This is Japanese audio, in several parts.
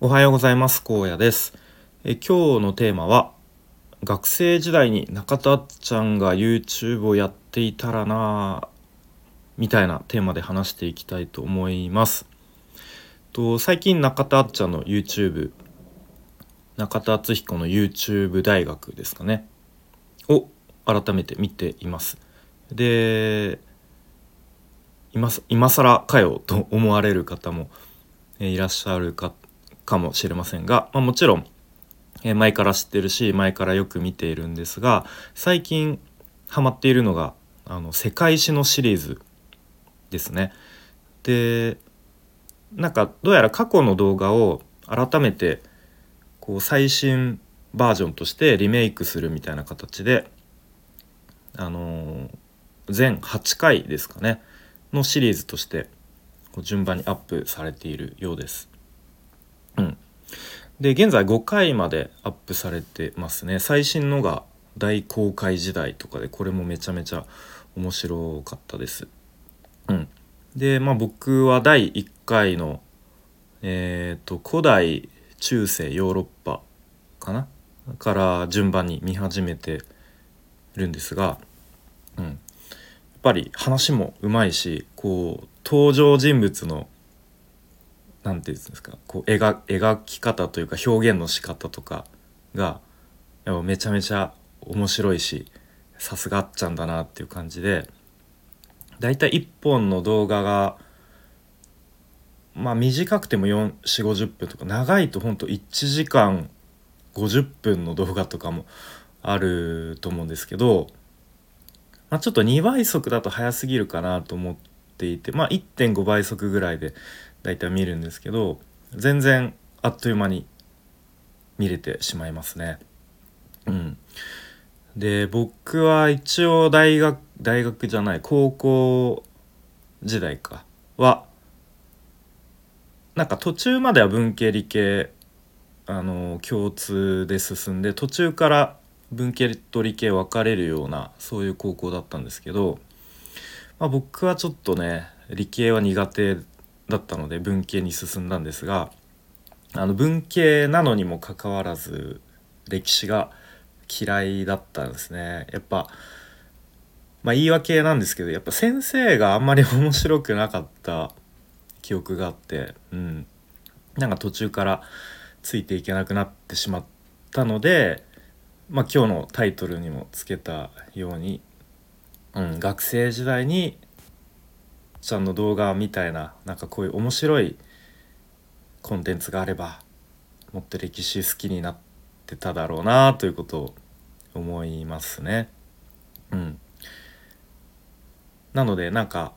おはようございます。荒野です。え今日のテーマは学生時代に中田あっちゃんが YouTube をやっていたらなみたいなテーマで話していきたいと思います。と最近中田あっちゃんの YouTube 中田敦彦の YouTube 大学ですかね。を改めて見ています。で今今更かよと思われる方もいらっしゃるかかもしれませんが、まあ、もちろんえ前から知ってるし前からよく見ているんですが最近ハマっているのがあの世界史のシリーズですね。でなんかどうやら過去の動画を改めてこう最新バージョンとしてリメイクするみたいな形であの全8回ですかねのシリーズとして順番にアップされているようです。で現在5回までアップされてますね。最新のが大公開時代とかでこれもめちゃめちゃ面白かったです。うん、でまあ僕は第1回のえっ、ー、と古代中世ヨーロッパかな？から順番に見始めてるんですが、うん、やっぱり話もうまいしこう登場人物の何て言うんですかこう描描き方というか表現の仕方とかがめちゃめちゃ面白いしさすがあっちゃんだなっていう感じでだいたい1本の動画がまあ短くても4 4 5 0分とか長いとほんと1時間50分の動画とかもあると思うんですけど、まあ、ちょっと2倍速だと早すぎるかなと思っていてまあ1.5倍速ぐらいで大体見るんですけど全然あっという間に見れてしまいますね。うん、で僕は一応大学大学じゃない高校時代かはなんか途中までは文系理系あの共通で進んで途中から文系と理系分かれるようなそういう高校だったんですけど、まあ、僕はちょっとね理系は苦手だったので文系に進んだんですがあの文系なのにもかかわらず歴史が嫌いだったんですね。やっぱまあ言い訳なんですけどやっぱ先生があんまり面白くなかった記憶があってうん。なんか途中からついていけなくなってしまったのでまあ今日のタイトルにもつけたように、うん、学生時代にちゃんの動画みたいななんかこういう面白いコンテンツがあればもっと歴史好きになってただろうなということを思いますね。うん、なのでなんか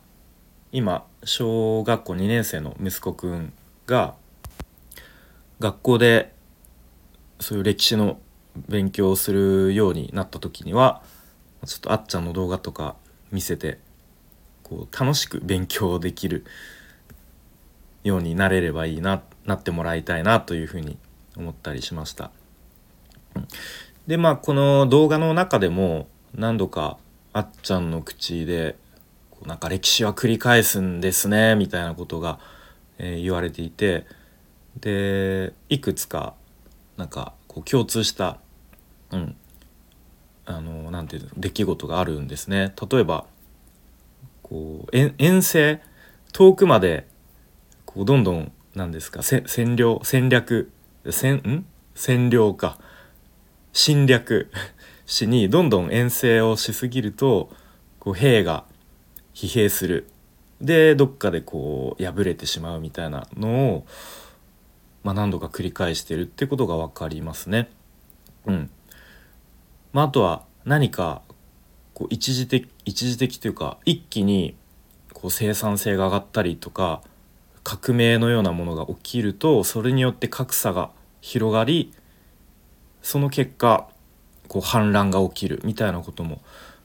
今小学校2年生の息子くんが学校でそういう歴史の勉強をするようになった時にはちょっとあっちゃんの動画とか見せてこう楽しく勉強できるようになれればいいななってもらいたいなというふうに思ったりしました。でまあこの動画の中でも何度かあっちゃんの口でこうなんか歴史は繰り返すんですねみたいなことが、えー、言われていてでいくつかなんかこう共通したうんあのなんていうの出来事があるんですね。例えばこう遠征遠くまでこうどんどん何ですか占領戦略戦ん占領か。侵略しにどんどん遠征をしすぎるとこう兵が疲弊する。でどっかでこう敗れてしまうみたいなのを、まあ、何度か繰り返してるってことが分かりますね。うん。まあ、あとは何かこう一時的一時的というか一気にこう生産性が上がったりとか革命のようなものが起きるとそれによって格差が広がりその結果こう反乱が起きるみたいなことも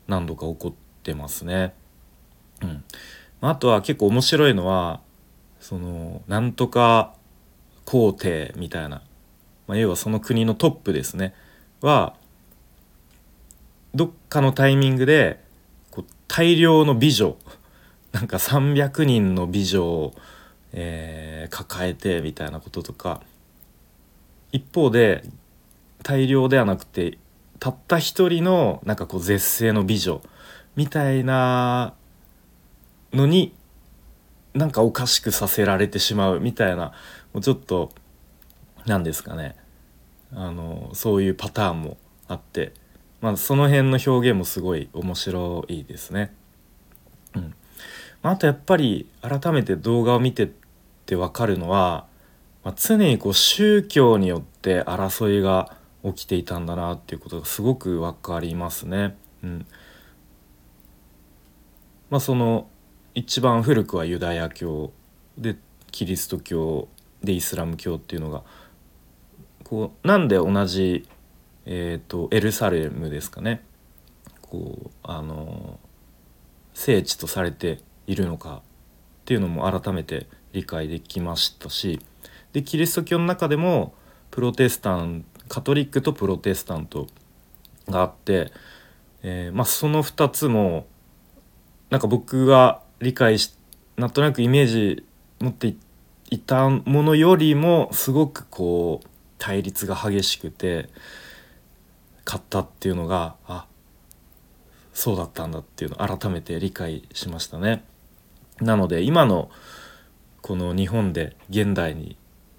何度か起こってますね。うん、あとは結構面白いのはそのなんとか皇帝みたいな、まあ、要はその国のトップですねはどっかのタイミングでこう大量の美女 なんか300人の美女を、えー、抱えてみたいなこととか一方で大量ではなくてたった一人のなんかこう絶世の美女みたいなのになんかおかしくさせられてしまうみたいなもうちょっと何ですかねあのそういうパターンもあって、まあ、その辺の表現もすごい面白いですね。うんまあ、あとやっぱり改めて動画を見てって分かるのは、まあ、常にこう宗教によって争いが起きていたんだなっていうことがすごく分かりますね。うんまあ、その一番古くはユダヤ教でキリスト教でイスラム教っていうのがこうなんで同じ、えーと、エルサレムですかね。こうあの聖地とされているのかっていうのも改めて理解できましたしでキリスト教の中でもプロテスタンカトリックとプロテスタントがあって、えー、まあ、その2つもなんか僕が理解しなんとなくイメージ持っていたものよりもすごくこう対立が激しくて勝ったっていうのがあそうだったんだっていうのを改めて理解しましたね。なので今のこの日本で現代に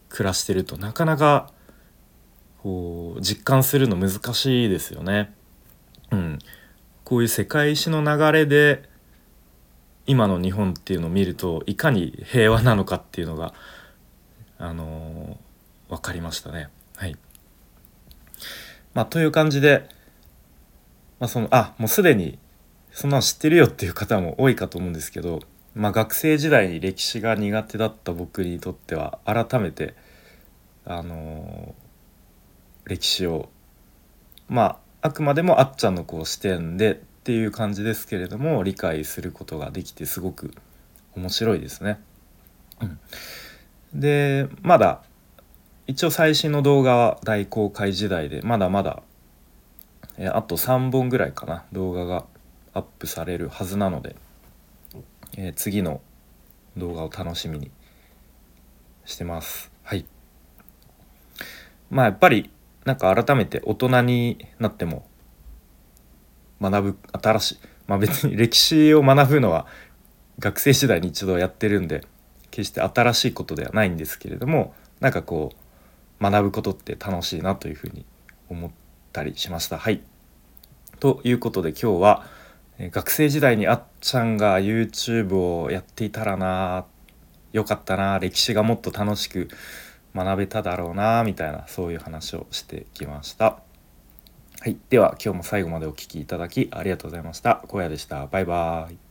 暮らしてるとなかなかこう実感するの難しいですよね。うん、こういう世界史の流れで今の日本っていうのを見るといかに平和なのかっていうのがあのー、分かりましたね。はいまあ、という感じで、まあ、そのあもうすでにそんなの知ってるよっていう方も多いかと思うんですけど、まあ、学生時代に歴史が苦手だった僕にとっては改めてあのー歴史をまああくまでもあっちゃんのこう視点でっていう感じですけれども理解することができてすごく面白いですね。うん、でまだ一応最新の動画は大公開時代でまだまだえあと3本ぐらいかな動画がアップされるはずなので、えー、次の動画を楽しみにしてます。はいまあやっぱりなんか改めて大人になっても学ぶ新しいまあ別に歴史を学ぶのは学生時代に一度やってるんで決して新しいことではないんですけれどもなんかこう学ぶことって楽しいなというふうに思ったりしました。はいということで今日は学生時代にあっちゃんが YouTube をやっていたらなよかったな歴史がもっと楽しく学べただろうなみたいなそういう話をしてきました。はい、では今日も最後までお聴きいただきありがとうございました。荒野でした。バイバーイ。